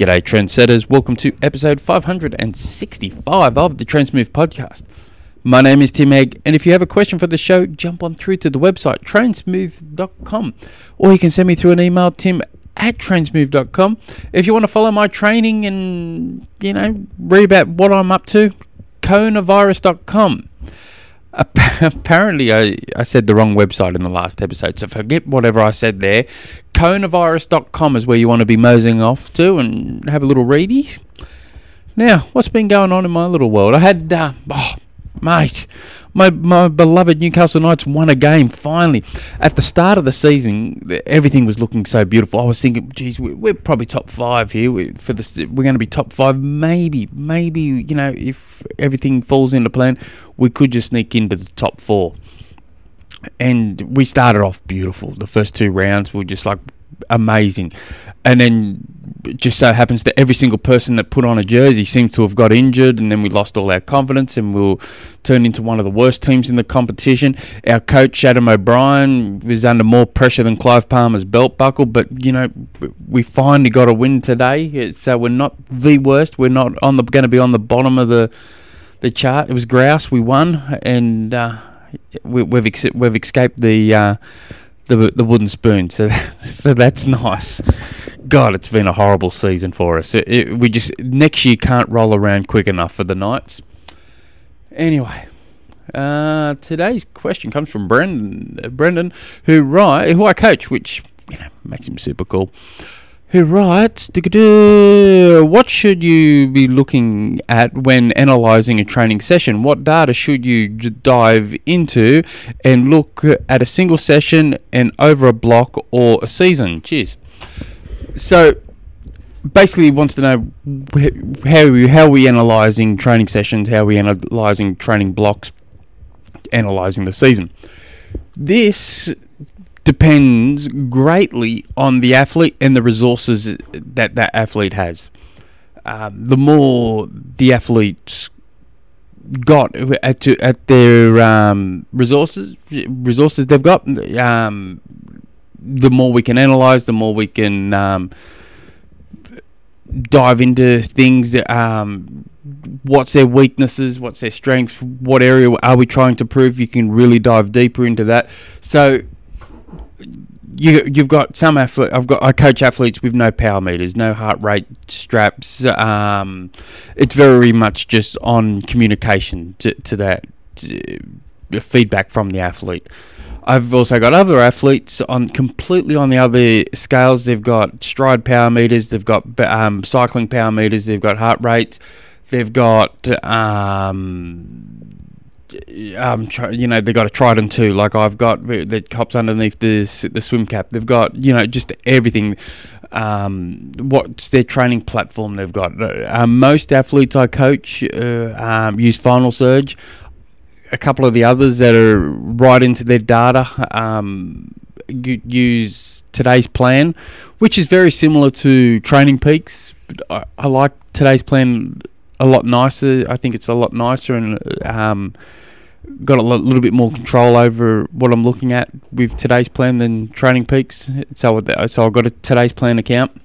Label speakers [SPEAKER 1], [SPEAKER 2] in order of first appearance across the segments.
[SPEAKER 1] G'day, trendsetters. Welcome to episode 565 of the Trainsmooth podcast. My name is Tim Egg, and if you have a question for the show, jump on through to the website trainsmooth.com or you can send me through an email, tim at trainsmooth.com. If you want to follow my training and, you know, read about what I'm up to, coronavirus.com. Apparently, I, I said the wrong website in the last episode, so forget whatever I said there. Coronavirus.com is where you want to be moseying off to and have a little readie. Now, what's been going on in my little world? I had, uh, oh, mate, my my beloved Newcastle Knights won a game finally. At the start of the season, everything was looking so beautiful. I was thinking, geez, we're probably top five here for this. We're going to be top five, maybe, maybe you know, if everything falls into plan, we could just sneak into the top four. And we started off beautiful. The first two rounds were just like amazing, and then it just so happens that every single person that put on a jersey seems to have got injured, and then we lost all our confidence, and we'll turn into one of the worst teams in the competition. Our coach Adam O'Brien was under more pressure than Clive Palmer's belt buckle, but you know we finally got a win today, so we're not the worst. We're not on the going to be on the bottom of the the chart. It was grouse. We won, and uh, we, have we've escaped the. Uh, the the wooden spoon. So so that's nice. God, it's been a horrible season for us. It, it, we just next year can't roll around quick enough for the Knights. Anyway, uh, today's question comes from Brendan, Brendan, who who I coach, which you know makes him super cool who writes, What should you be looking at when analysing a training session? What data should you dive into and look at a single session and over a block or a season? Cheers. So, basically, wants to know how we, how we analysing training sessions, how we analysing training blocks, analysing the season. This depends greatly on the athlete and the resources that that athlete has. Um, the more the athletes got at to, at their um, resources resources they've got, um, the more we can analyze, the more we can um, dive into things. Um, what's their weaknesses? What's their strengths? What area are we trying to prove? You can really dive deeper into that. So you you've got some athlete. I've got I coach athletes with no power meters, no heart rate straps. Um, it's very much just on communication to, to that to, feedback from the athlete. I've also got other athletes on completely on the other scales. They've got stride power meters, they've got um, cycling power meters, they've got heart rates, they've got um, um, you know, they've got a Triton too. Like I've got the cops underneath the the swim cap. They've got you know just everything. Um, what's their training platform they've got? Uh, most athletes I coach uh, um, use Final Surge. A couple of the others that are right into their data um, use today's plan, which is very similar to Training Peaks. I, I like today's plan a lot nicer. I think it's a lot nicer and um, got a little bit more control over what I'm looking at with today's plan than Training Peaks. So, so I've got a today's plan account,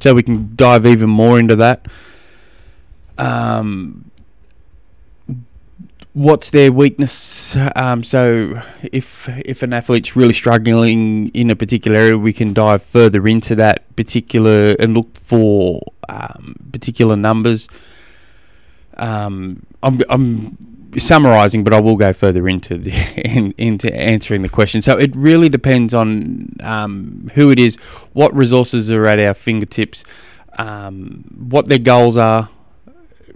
[SPEAKER 1] so we can dive even more into that. Um, what's their weakness? Um, so if if an athlete's really struggling in a particular area, we can dive further into that particular and look for um, particular numbers. Um, I'm, I'm summarizing, but I will go further into the, in, into answering the question. So it really depends on um, who it is, what resources are at our fingertips, um, what their goals are,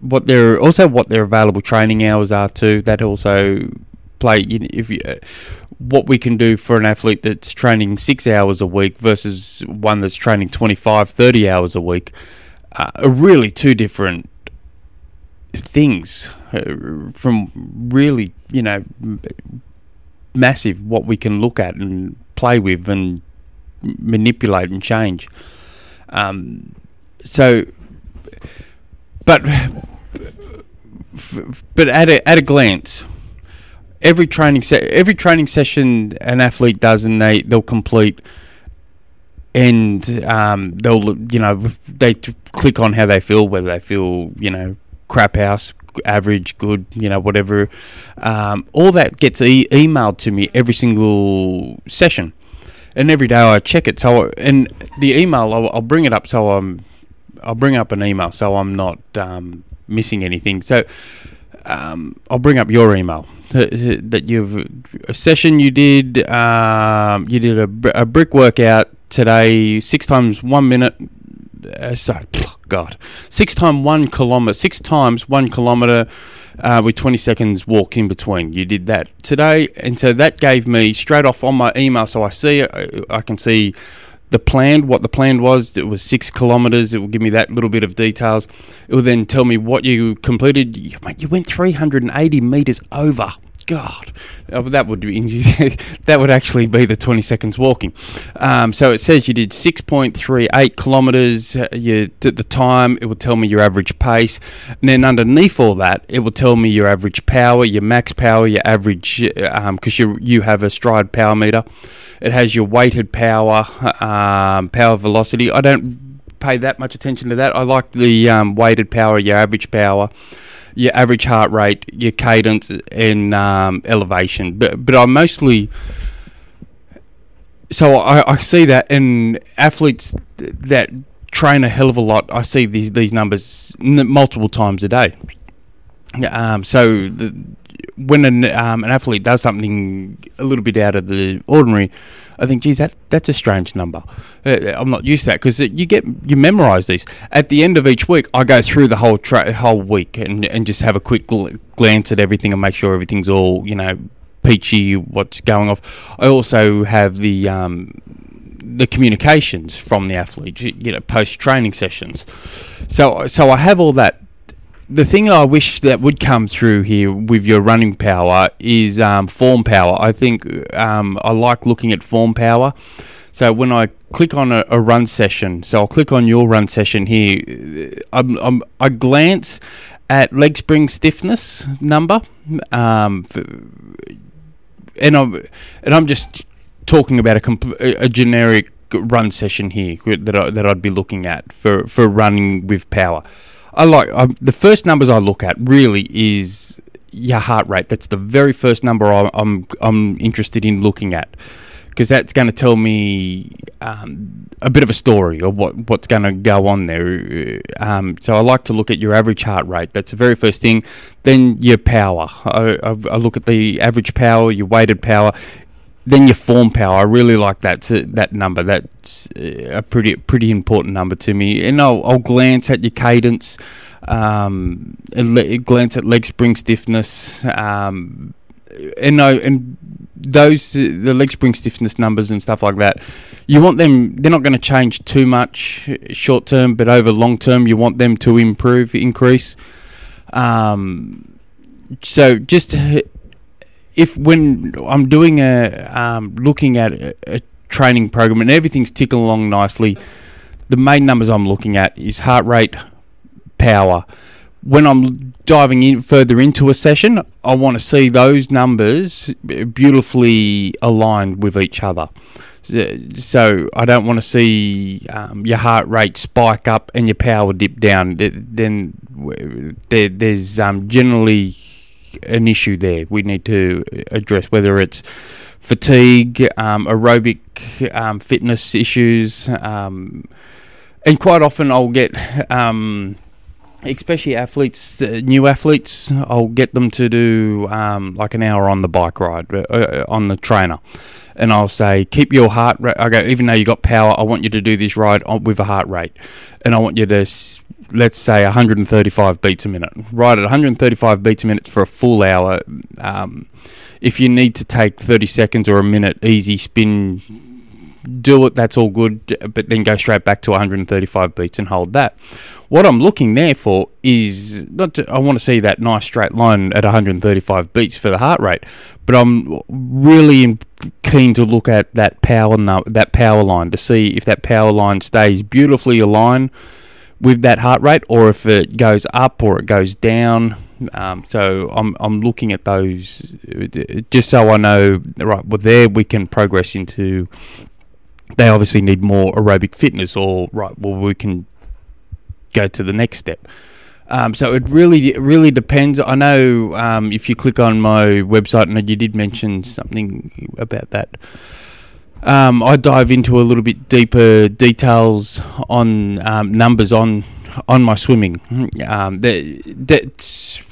[SPEAKER 1] what their also what their available training hours are too. That also play if you, uh, what we can do for an athlete that's training six hours a week versus one that's training 25, 30 hours a week uh, are really two different things uh, from really, you know, massive what we can look at and play with and manipulate and change. Um, so, but but at a at a glance, every training se- every training session an athlete does and they they'll complete and um, they'll you know they click on how they feel, whether they feel you know crap house, average, good, you know whatever. Um, all that gets e- emailed to me every single session, and every day I check it. So and the email I'll, I'll bring it up so I'm I'll bring up an email so I'm not um, missing anything. So um, I'll bring up your email that you've a session you did. Um, you did a, a brick workout today, six times one minute. Uh, sorry, God, six times one kilometer, six times one kilometer. Uh, with 20 seconds walk in between. You did that today, and so that gave me straight off on my email. So I see, it, I can see the plan, what the plan was. It was six kilometres. It will give me that little bit of details. It will then tell me what you completed. Mate, you went 380 metres over. God, oh, that would be that would actually be the 20 seconds walking. Um, so it says you did 6.38 kilometers. Uh, you at the time it will tell me your average pace, and then underneath all that it will tell me your average power, your max power, your average because um, you you have a stride power meter. It has your weighted power, um, power velocity. I don't pay that much attention to that. I like the um, weighted power, your average power your average heart rate, your cadence, and um, elevation. But but I mostly so I, I see that in athletes that train a hell of a lot. I see these these numbers multiple times a day. Um, so the, when an um, an athlete does something a little bit out of the ordinary, I think, geez, that that's a strange number. Uh, I'm not used to that because you get you memorize these. At the end of each week, I go through the whole tra- whole week and and just have a quick gl- glance at everything and make sure everything's all you know peachy. What's going off? I also have the um, the communications from the athlete, you know, post training sessions. So so I have all that the thing I wish that would come through here with your running power is um, form power. I think um, I like looking at form power. So when I click on a, a, run session, so I'll click on your run session here. I'm, I'm, i glance at leg spring stiffness number, um, and I'm and I'm just talking about a, comp- a generic run session here that I, that I'd be looking at for, for running with power. I like um, the first numbers I look at really is your heart rate. That's the very first number I'm I'm, interested in looking at because that's going to tell me um, a bit of a story of what, what's going to go on there. Um, so I like to look at your average heart rate. That's the very first thing. Then your power. I, I, I look at the average power, your weighted power. Then your form power, I really like that that number. That's a pretty pretty important number to me. And I'll, I'll glance at your cadence, um, le- glance at leg spring stiffness, um, and and those the leg spring stiffness numbers and stuff like that. You want them; they're not going to change too much short term, but over long term, you want them to improve, increase. Um, so just if when I'm doing a um, looking at a, a, training program and everything's ticking along nicely, the main numbers I'm looking at is heart rate, power. When I'm diving in further into a session, I want to see those numbers beautifully aligned with each other. So I don't want to see um, your heart rate spike up and your power dip down. Then there, there's um, generally an issue there. We need to address whether it's fatigue, um, aerobic um, fitness issues, um, and quite often I'll get, um, especially athletes, uh, new athletes, I'll get them to do um, like an hour on the bike ride uh, uh, on the trainer. And I'll say, keep your heart rate. I go, even though you got power, I want you to do this ride with a heart rate, and I want you to let's say 135 beats a minute. Right at 135 beats a minute for a full hour. Um, if you need to take 30 seconds or a minute easy spin, do it. That's all good. But then go straight back to 135 beats and hold that. What I'm looking there for is not. To, I want to see that nice straight line at 135 beats for the heart rate, but I'm really keen to look at that power that power line to see if that power line stays beautifully aligned with that heart rate, or if it goes up or it goes down. Um, so I'm I'm looking at those just so I know right. Well, there we can progress into they obviously need more aerobic fitness, or right, well, we can go to the next step. Um, so it really, it really depends. I know um, if you click on my website, and you did mention something about that. Um, I dive into a little bit deeper details on um, numbers on on my swimming. Um, that that's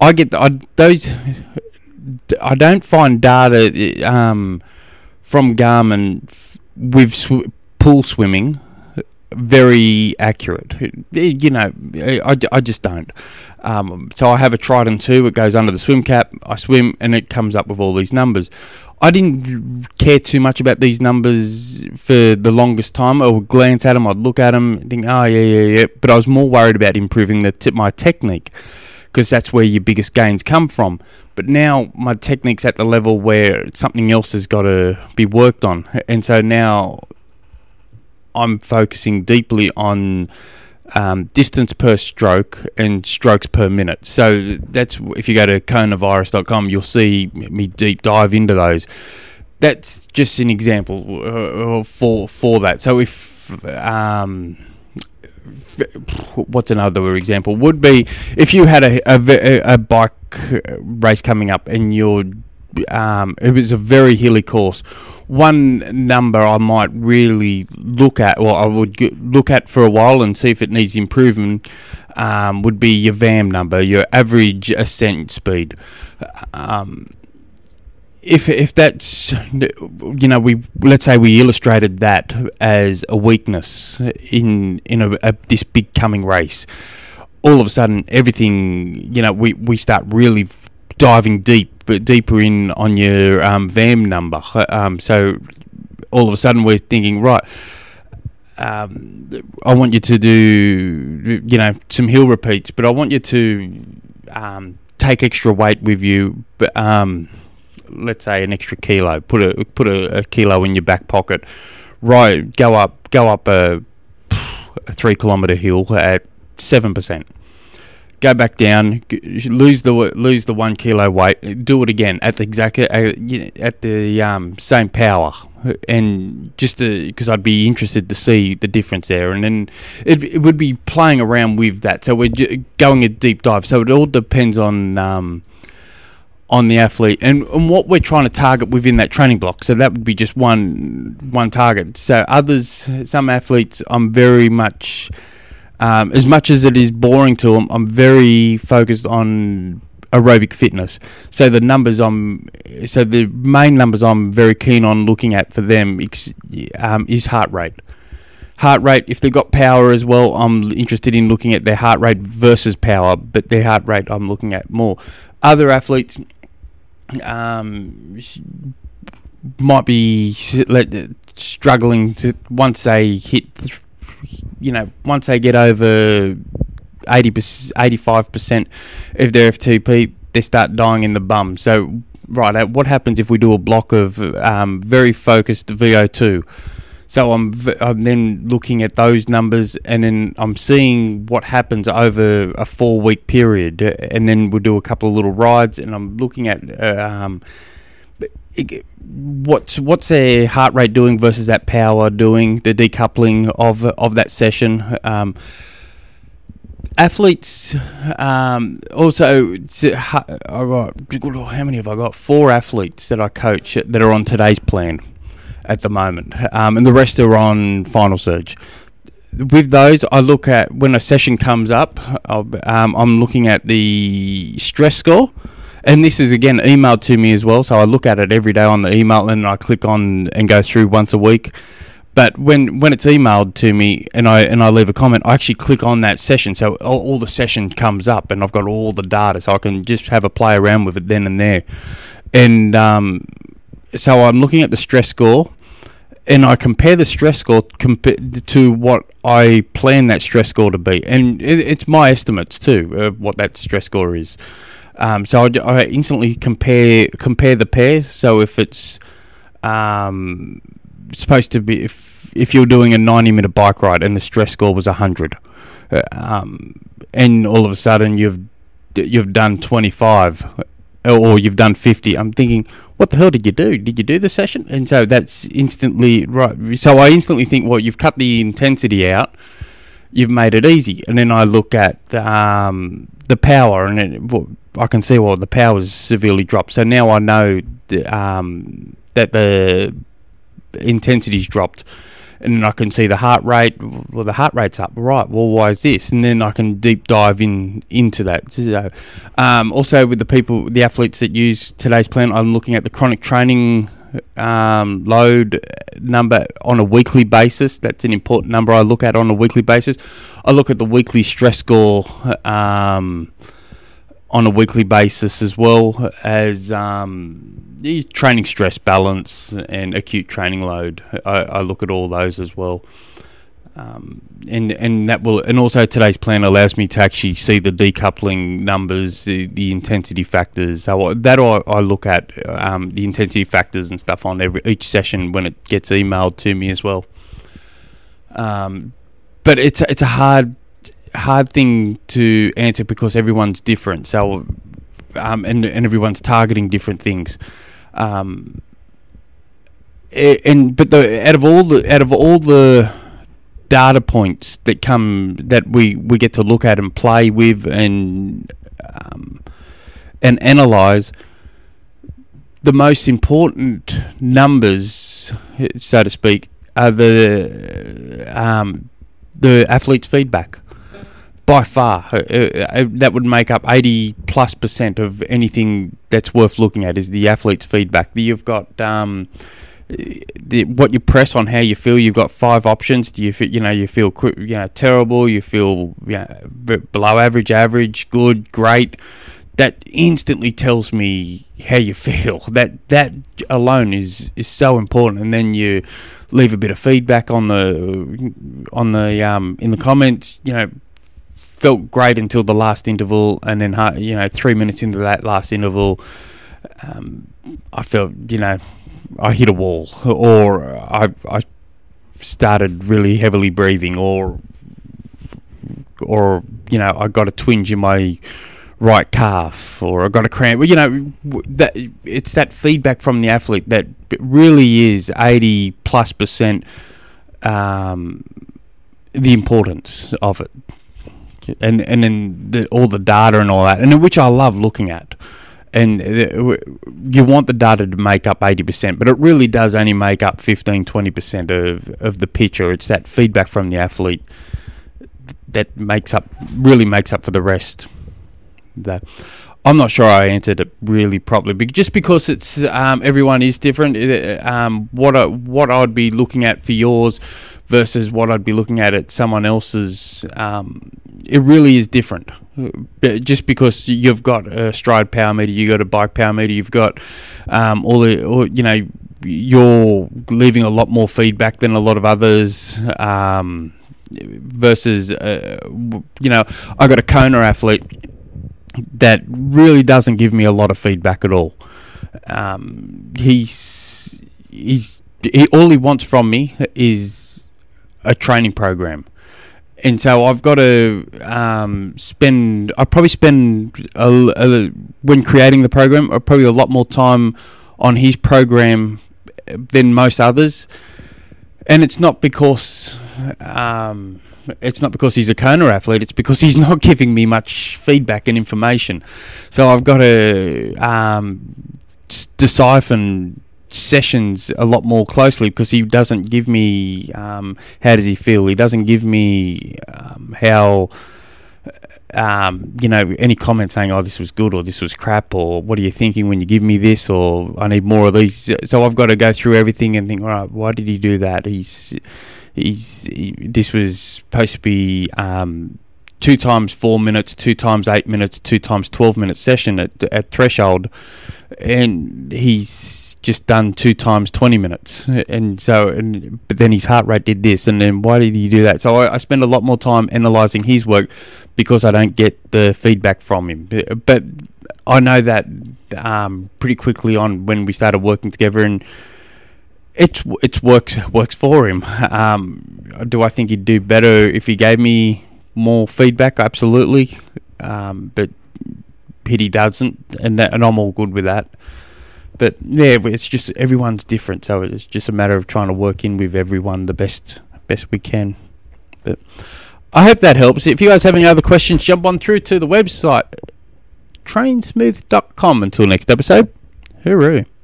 [SPEAKER 1] I get I, those. I don't find data um, from Garmin with sw- pool swimming very accurate. You know, I, I just don't. Um, so I have a Triton 2, it goes under the swim cap, I swim, and it comes up with all these numbers. I didn't care too much about these numbers for the longest time. I would glance at them, I'd look at them, think, oh, yeah, yeah, yeah. But I was more worried about improving the t- my technique because that's where your biggest gains come from. But now my technique's at the level where something else has got to be worked on. And so now I'm focusing deeply on um, distance per stroke and strokes per minute. So that's if you go to coronavirus.com, you'll see me deep dive into those. That's just an example uh, for for that. So if um, what's another example would be if you had a, a, a bike race coming up and you're um, it was a very hilly course one number I might really look at, or I would look at for a while and see if it needs improvement, um, would be your VAM number, your average ascent speed. Um, if if that's you know we let's say we illustrated that as a weakness in in a, a, this big coming race, all of a sudden everything you know we we start really diving deep but deeper in on your um, VAM number. Um, so all of a sudden we're thinking, right, um, I want you to do, you know, some hill repeats, but I want you to um, take extra weight with you. But um, let's say an extra kilo. Put a put a, a, kilo in your back pocket. Right, go up, go up a, a three kilometer hill at seven percent go back down, lose the lose the one kilo weight, do it again at the exact uh, at the um, same power, and just because I'd be interested to see the difference there, and then it, it would be playing around with that. So we're going a deep dive. So it all depends on. Um, on the athlete and, and what we're trying to target within that training block. So that would be just one one target. So others, some athletes, I'm very much um, as much as it is boring to them, I'm very focused on aerobic fitness. So the numbers I'm, so the main numbers I'm very keen on looking at for them um, is heart rate. Heart rate, if they've got power as well, I'm interested in looking at their heart rate versus power, but their heart rate I'm looking at more. Other athletes um, might be struggling to once they hit you know, once they get over 80 85% of their FTP, they start dying in the bum. So, right, uh, what happens if we do a block of um, very focused VO2? So I'm I'm then looking at those numbers, and then I'm seeing what happens over a four week period, and then we'll do a couple of little rides, and I'm looking at uh, um, what's what's their heart rate doing versus that power doing the decoupling of of that session. Um, athletes um, also how many have I got? Four athletes that I coach that are on today's plan at the moment, um, and the rest are on final surge. With those, I look at when a session comes up. Um, I'm looking at the stress score and this is again emailed to me as well. So I look at it every day on the email, and I click on and go through once a week. But when when it's emailed to me and I and I leave a comment, I actually click on that session, so all, all the session comes up, and I've got all the data, so I can just have a play around with it then and there. And um, so I'm looking at the stress score, and I compare the stress score compa- to what I plan that stress score to be, and it, it's my estimates too of what that stress score is. Um, so I, I, instantly compare compare the pairs. So if it's um, supposed to be if if you're doing a 90 minute bike ride and the stress score was 100, uh, um, and all of a sudden you've you've done 25,
[SPEAKER 2] or you've done 50, I'm thinking, what the hell did you do? Did you do the session? And so that's instantly right. So I instantly think, well, you've cut the intensity out, you've made it easy. And then I look at um, the power, and it, I can see, well, the power's severely dropped. So now I know the, um, that the intensity's dropped and I can see the heart rate. Well, the heart rate's up, right? Well, why is this? And then I can deep dive in into that. So, um, also with the people, the athletes that use today's plan, I'm looking at the chronic training um, load number on a weekly basis. That's an important number I look at on a weekly basis. I look at the weekly stress score. Um, on a weekly basis as well as um, training stress balance and acute training load. I, I look at all those as well. Um, and and that will and also today's plan allows me to actually see the decoupling numbers, the, the intensity factors. So that I, I look at um, the intensity factors and stuff on every each session when it gets emailed to me as well. Um, but it's it's a hard hard thing to answer because everyone's different. So, um, and and everyone's targeting different things. Um, and but the out of all the out of all the data points that come that we, we get to look at and play with and um, and analyze the most important numbers so to speak are the um, the athlete's feedback by far. Uh, uh, that would make up 80 plus percent of anything that's worth looking at is the athlete's feedback. You've got um, the, what you press on how you feel. You've got five options. Do you feel, you know you feel you know terrible? You feel you know, below average, average, good, great. That instantly tells me how you feel. That that alone is is so important. And then you leave a bit of feedback on the on the um, in the comments. You know felt great until the last interval, and then you know three minutes into that last interval, um, I felt you know I hit a wall, or I I started really heavily breathing, or or you know I got a twinge in my right calf, or I got a cramp. You know that it's that feedback from the athlete that really is eighty plus percent. Um, the importance of it and and then the, all the data and all that, and which I love looking at. And uh, you want the data to make up 80%, but it really does only make up 15 20% of, of the picture. It's that feedback from the athlete that makes up, really makes up for the rest. That I'm not sure I answered it really properly, but just because it's um, everyone is different. Um, what I, what I'd be looking at for yours versus what I'd be looking at at someone else's um, it really is different. Just because you've got a stride power meter, you've got a bike power meter, you've got um, all the, you know, you're leaving a lot more feedback than a lot of others. Um, versus, uh, you know, I got a Kona athlete that really doesn't give me a lot of feedback at all. Um, he's he's he, all he wants from me is a training program and so I've got to um, spend. I probably spend a, a, when creating the program. I probably a lot more time on his program than most others, and it's not because um, it's not because he's a Kona athlete. It's because he's not giving me much feedback and information. So I've got to um, decipher sessions a lot more closely because he doesn't give me um, how does he feel. He doesn't give me um, how. Um, you know, any comment saying, "Oh, this was good," or "This was crap," or "What are you thinking when you give me this?" or "I need more of these." So I've got to go through everything and think, "All right, why did he do that?" He's, he's, he, this was supposed to be um, two times four minutes, two times eight minutes, two times twelve minute session at, at threshold, and he's just done two times 20 minutes. And so and but then his heart rate did this. And then why did he do that? So I, I spend a lot more time analyzing his work because I don't get the feedback from him. But I know that um, pretty quickly on when we started working together and it's it's works works for him. Um, do I think he'd do better if he gave me more feedback? Absolutely. Um, but pity doesn't, and that, and I'm all good with that. But yeah, it's just everyone's different, so it's just a matter of trying to work in with everyone the best best we can. But I hope that helps. If you guys have any other questions, jump on through to the website trainsmooth.com. Until next episode, hooroo.